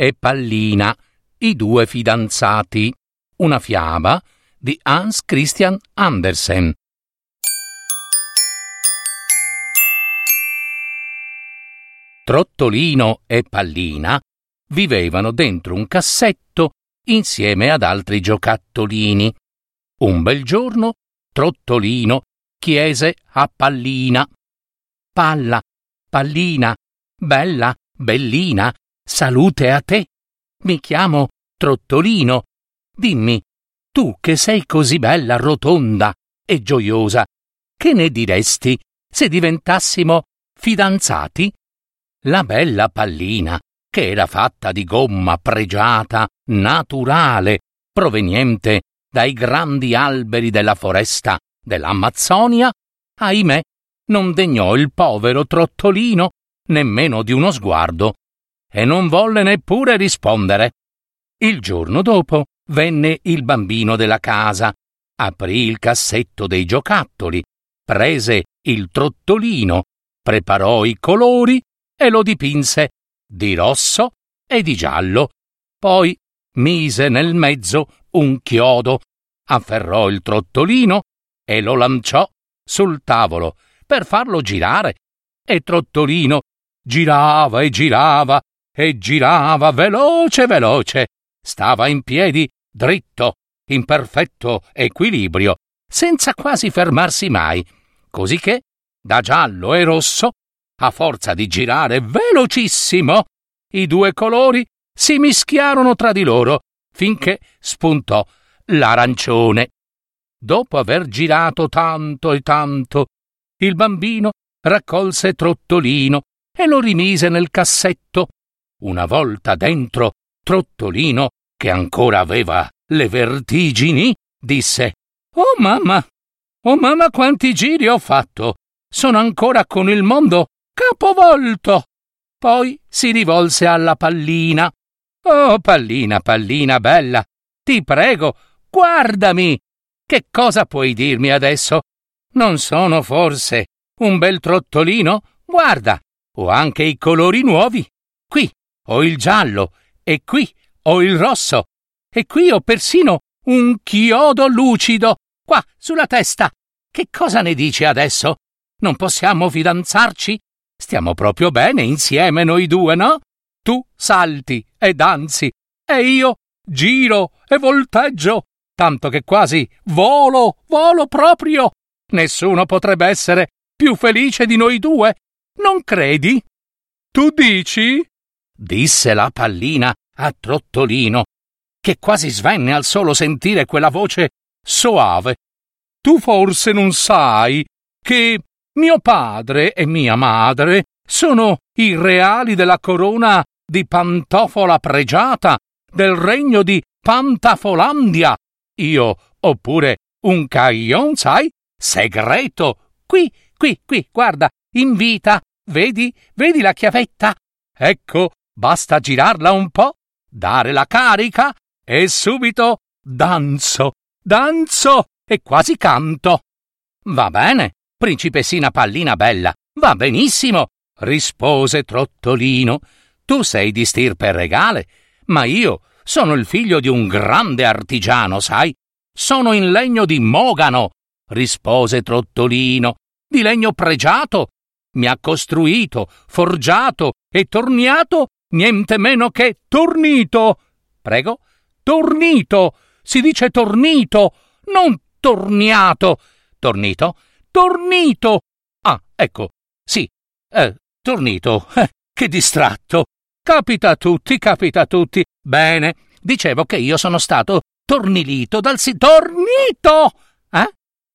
e Pallina, i due fidanzati. Una fiaba di Hans Christian Andersen. Trottolino e Pallina vivevano dentro un cassetto insieme ad altri giocattolini. Un bel giorno Trottolino chiese a Pallina Palla, Pallina, bella, bellina, salute a te. Mi chiamo Trottolino. Dimmi, tu che sei così bella, rotonda e gioiosa, che ne diresti se diventassimo fidanzati? La bella pallina, che era fatta di gomma pregiata, naturale, proveniente dai grandi alberi della foresta dell'Amazzonia, ahimè, non degnò il povero trottolino nemmeno di uno sguardo e non volle neppure rispondere. Il giorno dopo venne il bambino della casa, aprì il cassetto dei giocattoli, prese il trottolino, preparò i colori e lo dipinse di rosso e di giallo. Poi mise nel mezzo un chiodo, afferrò il trottolino e lo lanciò sul tavolo per farlo girare. E Trottolino girava e girava e girava veloce veloce. Stava in piedi dritto, in perfetto equilibrio, senza quasi fermarsi mai, così che, da giallo e rosso, a forza di girare velocissimo, i due colori si mischiarono tra di loro finché spuntò l'arancione. Dopo aver girato tanto e tanto, il bambino raccolse Trottolino e lo rimise nel cassetto una volta dentro, Trottolino, che ancora aveva le vertigini, disse Oh mamma, oh mamma quanti giri ho fatto! Sono ancora con il mondo capovolto! Poi si rivolse alla pallina. Oh pallina, pallina bella, ti prego, guardami! Che cosa puoi dirmi adesso? Non sono forse un bel trottolino? Guarda, ho anche i colori nuovi. Qui, ho il giallo, e qui ho il rosso, e qui ho persino un chiodo lucido, qua, sulla testa. Che cosa ne dici adesso? Non possiamo fidanzarci? Stiamo proprio bene insieme noi due, no? Tu salti e danzi, e io giro e volteggio, tanto che quasi volo, volo proprio. Nessuno potrebbe essere più felice di noi due, non credi? Tu dici? Disse la pallina a Trottolino, che quasi svenne al solo sentire quella voce soave. Tu forse non sai che mio padre e mia madre sono i reali della corona di Pantofola pregiata del regno di Pantafolandia. Io ho pure un caillon, sai, segreto. Qui, qui, qui, guarda, in vita. Vedi, vedi la chiavetta? Ecco Basta girarla un po', dare la carica e subito danzo, danzo e quasi canto. Va bene, principessina pallina bella, va benissimo, rispose Trottolino. Tu sei di stirpe regale, ma io sono il figlio di un grande artigiano, sai? Sono in legno di mogano, rispose Trottolino, di legno pregiato. Mi ha costruito, forgiato e torniato niente meno che tornito. Prego? Tornito. Si dice tornito, non torniato. Tornito? Tornito. Ah, ecco. Sì. Eh, tornito. Eh, che distratto. Capita a tutti, capita a tutti. Bene. Dicevo che io sono stato tornilito dal si... Tornito! Eh?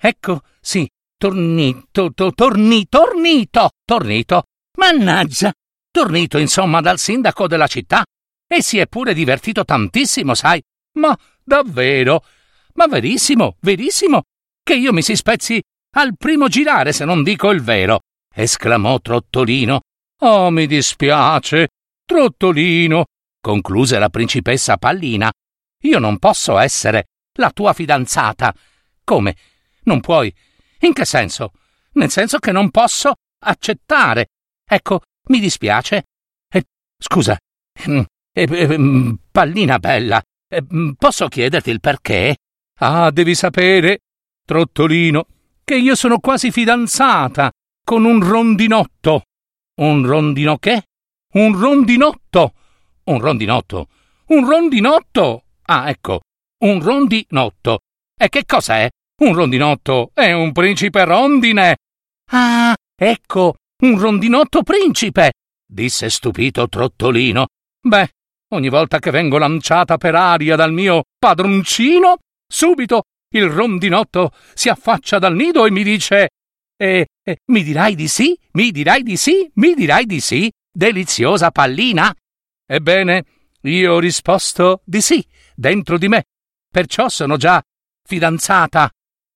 Ecco, sì. Tornito, to, torni, tornito, tornito. Mannaggia, tornito insomma dal sindaco della città. e si è pure divertito tantissimo, sai? Ma davvero? Ma verissimo, verissimo, che io mi si spezzi al primo girare se non dico il vero, esclamò Trottolino. Oh, mi dispiace, Trottolino, concluse la principessa Pallina. Io non posso essere la tua fidanzata. Come? Non puoi? In che senso? Nel senso che non posso accettare. Ecco, mi dispiace. Eh, scusa, eh, eh, pallina bella, eh, posso chiederti il perché? Ah, devi sapere, Trottolino, che io sono quasi fidanzata con un rondinotto. Un rondino che? Un rondinotto. Un rondinotto. Un rondinotto. Ah, ecco, un rondinotto. E che cos'è? Un rondinotto è un principe rondine. Ah, ecco, un rondinotto principe, disse stupito Trottolino. Beh, ogni volta che vengo lanciata per aria dal mio padroncino, subito il rondinotto si affaccia dal nido e mi dice eh, eh, mi dirai di sì? Mi dirai di sì? Mi dirai di sì? Deliziosa pallina? Ebbene, io ho risposto di sì, dentro di me. Perciò sono già fidanzata.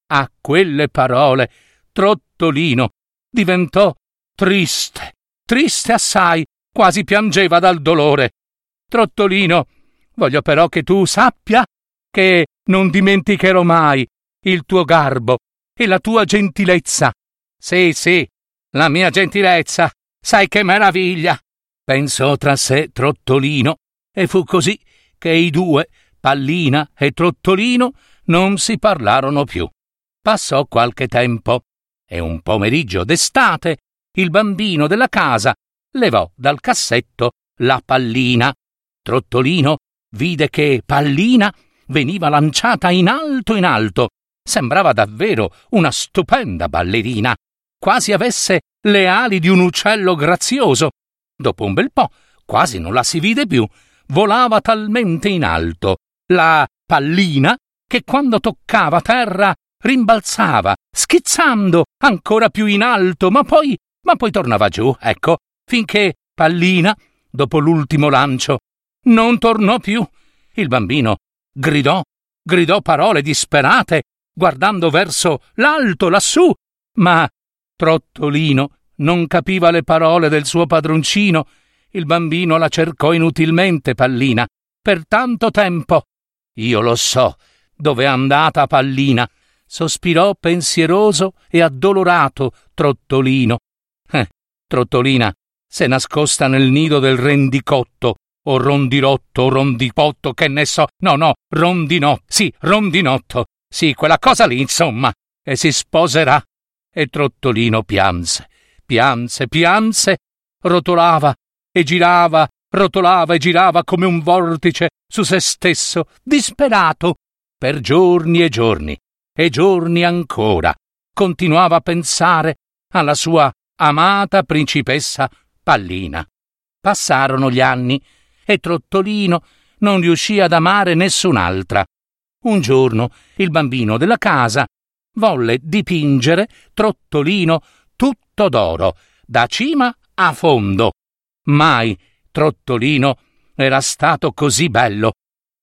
A quelle parole, Trottolino diventò triste, triste assai, quasi piangeva dal dolore. Trottolino, voglio però che tu sappia che non dimenticherò mai il tuo garbo e la tua gentilezza. Sì, sì, la mia gentilezza, sai che meraviglia! Pensò tra sé Trottolino, e fu così che i due, Pallina e Trottolino, non si parlarono più. Passò qualche tempo, e un pomeriggio d'estate il bambino della casa levò dal cassetto la pallina. Trottolino vide che Pallina veniva lanciata in alto in alto. Sembrava davvero una stupenda ballerina, quasi avesse le ali di un uccello grazioso. Dopo un bel po', quasi non la si vide più, volava talmente in alto la pallina che quando toccava terra rimbalzava, schizzando ancora più in alto, ma poi, ma poi tornava giù, ecco, finché Pallina, dopo l'ultimo lancio, non tornò più. Il bambino gridò, gridò parole disperate, guardando verso l'alto lassù, ma Trottolino non capiva le parole del suo padroncino. Il bambino la cercò inutilmente, Pallina, per tanto tempo. Io lo so dove è andata Pallina, sospirò pensieroso e addolorato Trottolino. Trottolina s'è nascosta nel nido del rendicotto o rondirotto o rondipotto, che ne so. No, no, rondino, sì, rondinotto. Sì, quella cosa lì, insomma. E si sposerà. E Trottolino pianse, pianse, pianse, rotolava e girava, rotolava e girava come un vortice su se stesso, disperato, per giorni e giorni, e giorni ancora. Continuava a pensare alla sua amata principessa Pallina. Passarono gli anni e Trottolino non riuscì ad amare nessun'altra. Un giorno il bambino della casa volle dipingere Trottolino tutto d'oro, da cima a fondo. Mai Trottolino era stato così bello.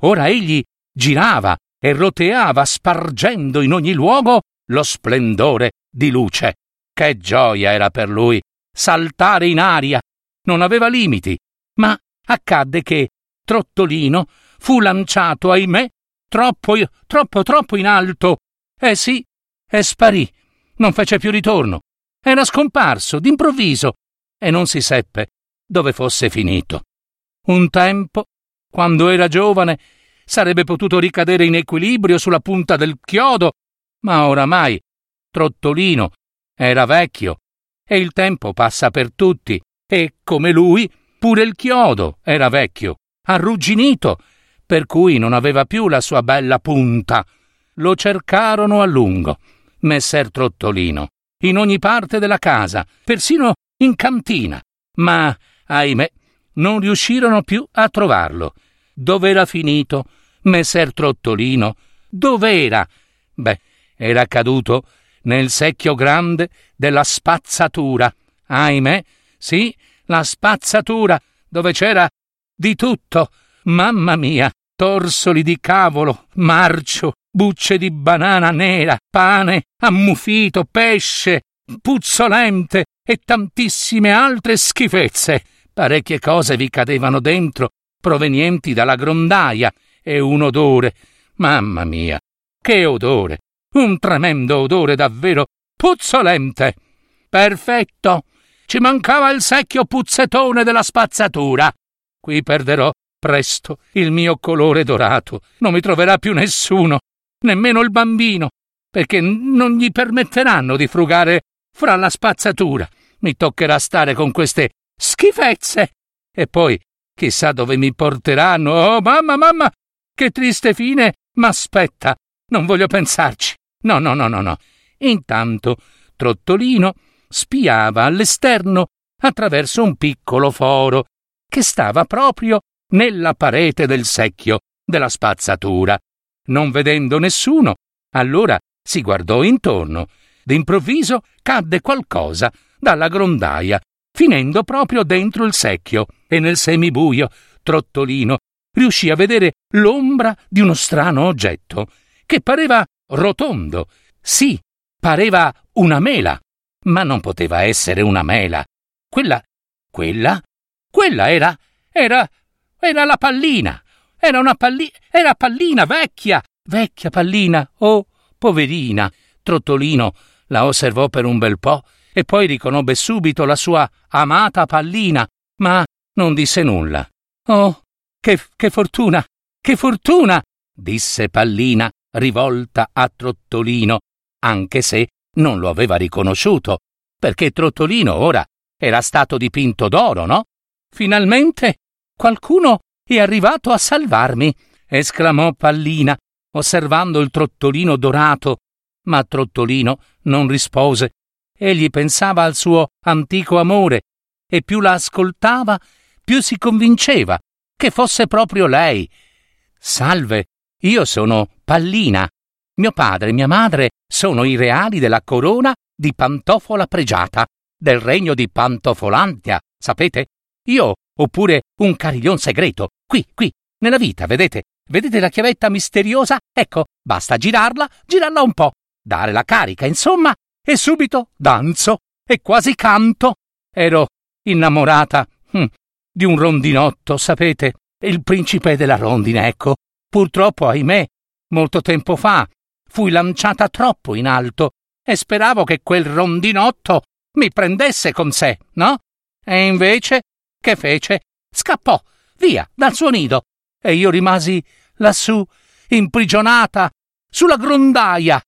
Ora egli girava e roteava spargendo in ogni luogo lo splendore di luce. Che gioia era per lui saltare in aria. Non aveva limiti, ma accadde che Trottolino fu lanciato, ahimè, troppo, troppo, troppo in alto. Eh sì, e sparì. Non fece più ritorno. Era scomparso d'improvviso e non si seppe dove fosse finito. Un tempo, quando era giovane, sarebbe potuto ricadere in equilibrio sulla punta del chiodo, ma oramai Trottolino era vecchio e il tempo passa per tutti e, come lui, Pure il chiodo era vecchio, arrugginito, per cui non aveva più la sua bella punta. Lo cercarono a lungo, messer Trottolino, in ogni parte della casa, persino in cantina, ma, ahimè, non riuscirono più a trovarlo. Dov'era finito messer Trottolino? Dov'era? Beh, era caduto nel secchio grande della spazzatura. Ahimè, sì, la spazzatura, dove c'era di tutto, mamma mia, torsoli di cavolo, marcio, bucce di banana nera, pane, ammufito, pesce, puzzolente e tantissime altre schifezze. Parecchie cose vi cadevano dentro, provenienti dalla grondaia, e un odore. Mamma mia, che odore! Un tremendo odore davvero puzzolente. Perfetto. Ci mancava il secchio puzzetone della spazzatura. Qui perderò presto il mio colore dorato. Non mi troverà più nessuno, nemmeno il bambino, perché non gli permetteranno di frugare fra la spazzatura. Mi toccherà stare con queste schifezze. E poi chissà dove mi porteranno. Oh, mamma, mamma, che triste fine m'aspetta. Non voglio pensarci. No, no, no, no, no. Intanto Trottolino spiava all'esterno attraverso un piccolo foro che stava proprio nella parete del secchio della spazzatura. Non vedendo nessuno, allora si guardò intorno. D'improvviso cadde qualcosa dalla grondaia, finendo proprio dentro il secchio, e nel semibuio Trottolino riuscì a vedere l'ombra di uno strano oggetto, che pareva rotondo. Sì, pareva una mela, ma non poteva essere una mela. Quella, quella, quella era, era, era la pallina. Era una pallina, era pallina vecchia, vecchia pallina. Oh, poverina. Trottolino la osservò per un bel po' e poi riconobbe subito la sua amata pallina, ma non disse nulla. Oh, che, che fortuna, che fortuna! disse Pallina, rivolta a Trottolino, anche se non lo aveva riconosciuto, perché Trottolino ora era stato dipinto d'oro, no? Finalmente qualcuno è arrivato a salvarmi, esclamò Pallina, osservando il Trottolino dorato, ma Trottolino non rispose. Egli pensava al suo antico amore e più la ascoltava, più si convinceva che fosse proprio lei. Salve, io sono Pallina. Mio padre e mia madre sono i reali della corona di Pantofola Pregiata, del regno di Pantofolantia, sapete? Io ho pure un cariglion segreto, qui, qui, nella vita, vedete? Vedete la chiavetta misteriosa? Ecco, basta girarla, girarla un po', dare la carica, insomma, e subito danzo e quasi canto. Ero innamorata hm, di un rondinotto, sapete? Il principe della rondine, ecco. Purtroppo, ahimè, molto tempo fa fui lanciata troppo in alto e speravo che quel rondinotto mi prendesse con sé, no? E invece, che fece? Scappò via dal suo nido e io rimasi lassù, imprigionata, sulla grondaia.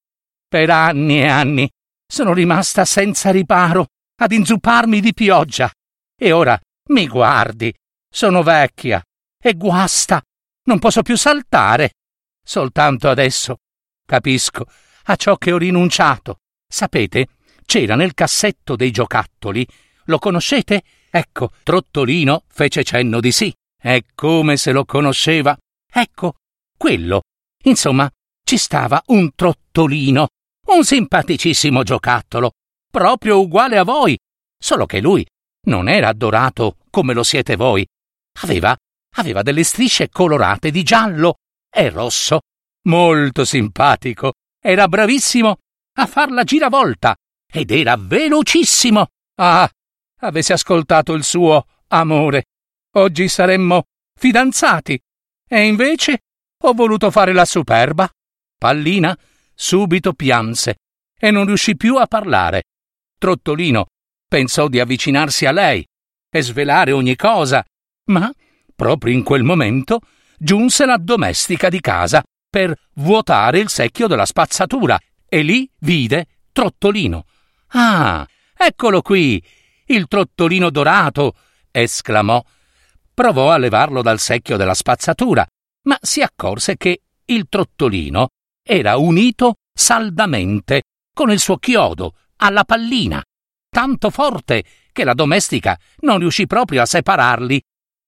Per anni e anni sono rimasta senza riparo ad inzupparmi di pioggia. E ora mi guardi, sono vecchia e guasta, non posso più saltare. Soltanto adesso capisco a ciò che ho rinunciato. Sapete, c'era nel cassetto dei giocattoli. Lo conoscete? Ecco, Trottolino fece cenno di sì. È come se lo conosceva. Ecco, quello. Insomma, ci stava un Trottolino, un simpaticissimo giocattolo, proprio uguale a voi, solo che lui non era adorato come lo siete voi. Aveva, aveva delle strisce colorate di giallo e rosso molto simpatico, era bravissimo a far la giravolta ed era velocissimo. Ah, avessi ascoltato il suo amore, oggi saremmo fidanzati. E invece ho voluto fare la superba. Pallina subito pianse e non riuscì più a parlare. Trottolino pensò di avvicinarsi a lei e svelare ogni cosa, ma proprio in quel momento giunse la domestica di casa per vuotare il secchio della spazzatura e lì vide Trottolino. Ah, eccolo qui, il trottolino dorato! esclamò. Provò a levarlo dal secchio della spazzatura, ma si accorse che il trottolino era unito saldamente con il suo chiodo alla pallina, tanto forte che la domestica non riuscì proprio a separarli.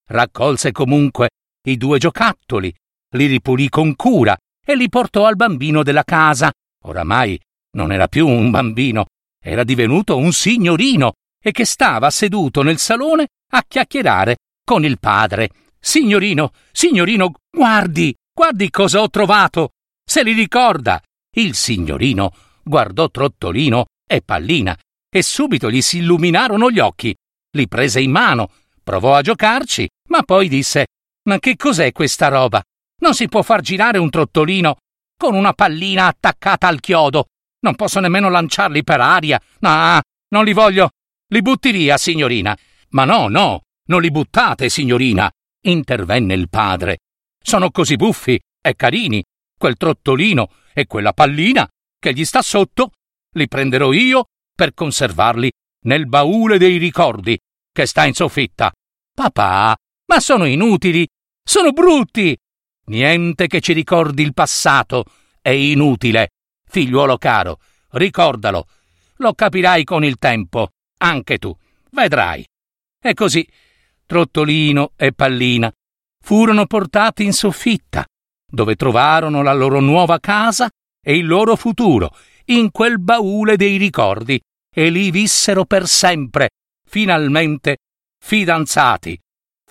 Raccolse comunque i due giocattoli li ripulì con cura e li portò al bambino della casa. Oramai non era più un bambino, era divenuto un signorino e che stava seduto nel salone a chiacchierare con il padre. Signorino, signorino, guardi, guardi cosa ho trovato. Se li ricorda. Il signorino guardò Trottolino e Pallina e subito gli si illuminarono gli occhi. Li prese in mano, provò a giocarci, ma poi disse: Ma che cos'è questa roba? Non si può far girare un trottolino con una pallina attaccata al chiodo. Non posso nemmeno lanciarli per aria. Ah, non li voglio. Li butti via, signorina. Ma no, no, non li buttate, signorina, intervenne il padre. Sono così buffi e carini, quel trottolino e quella pallina che gli sta sotto, li prenderò io per conservarli nel baule dei ricordi che sta in soffitta. Papà, ma sono inutili, sono brutti. Niente che ci ricordi il passato è inutile. Figliuolo caro, ricordalo. Lo capirai con il tempo, anche tu. Vedrai. E così Trottolino e Pallina furono portati in soffitta, dove trovarono la loro nuova casa e il loro futuro, in quel baule dei ricordi, e lì vissero per sempre, finalmente fidanzati,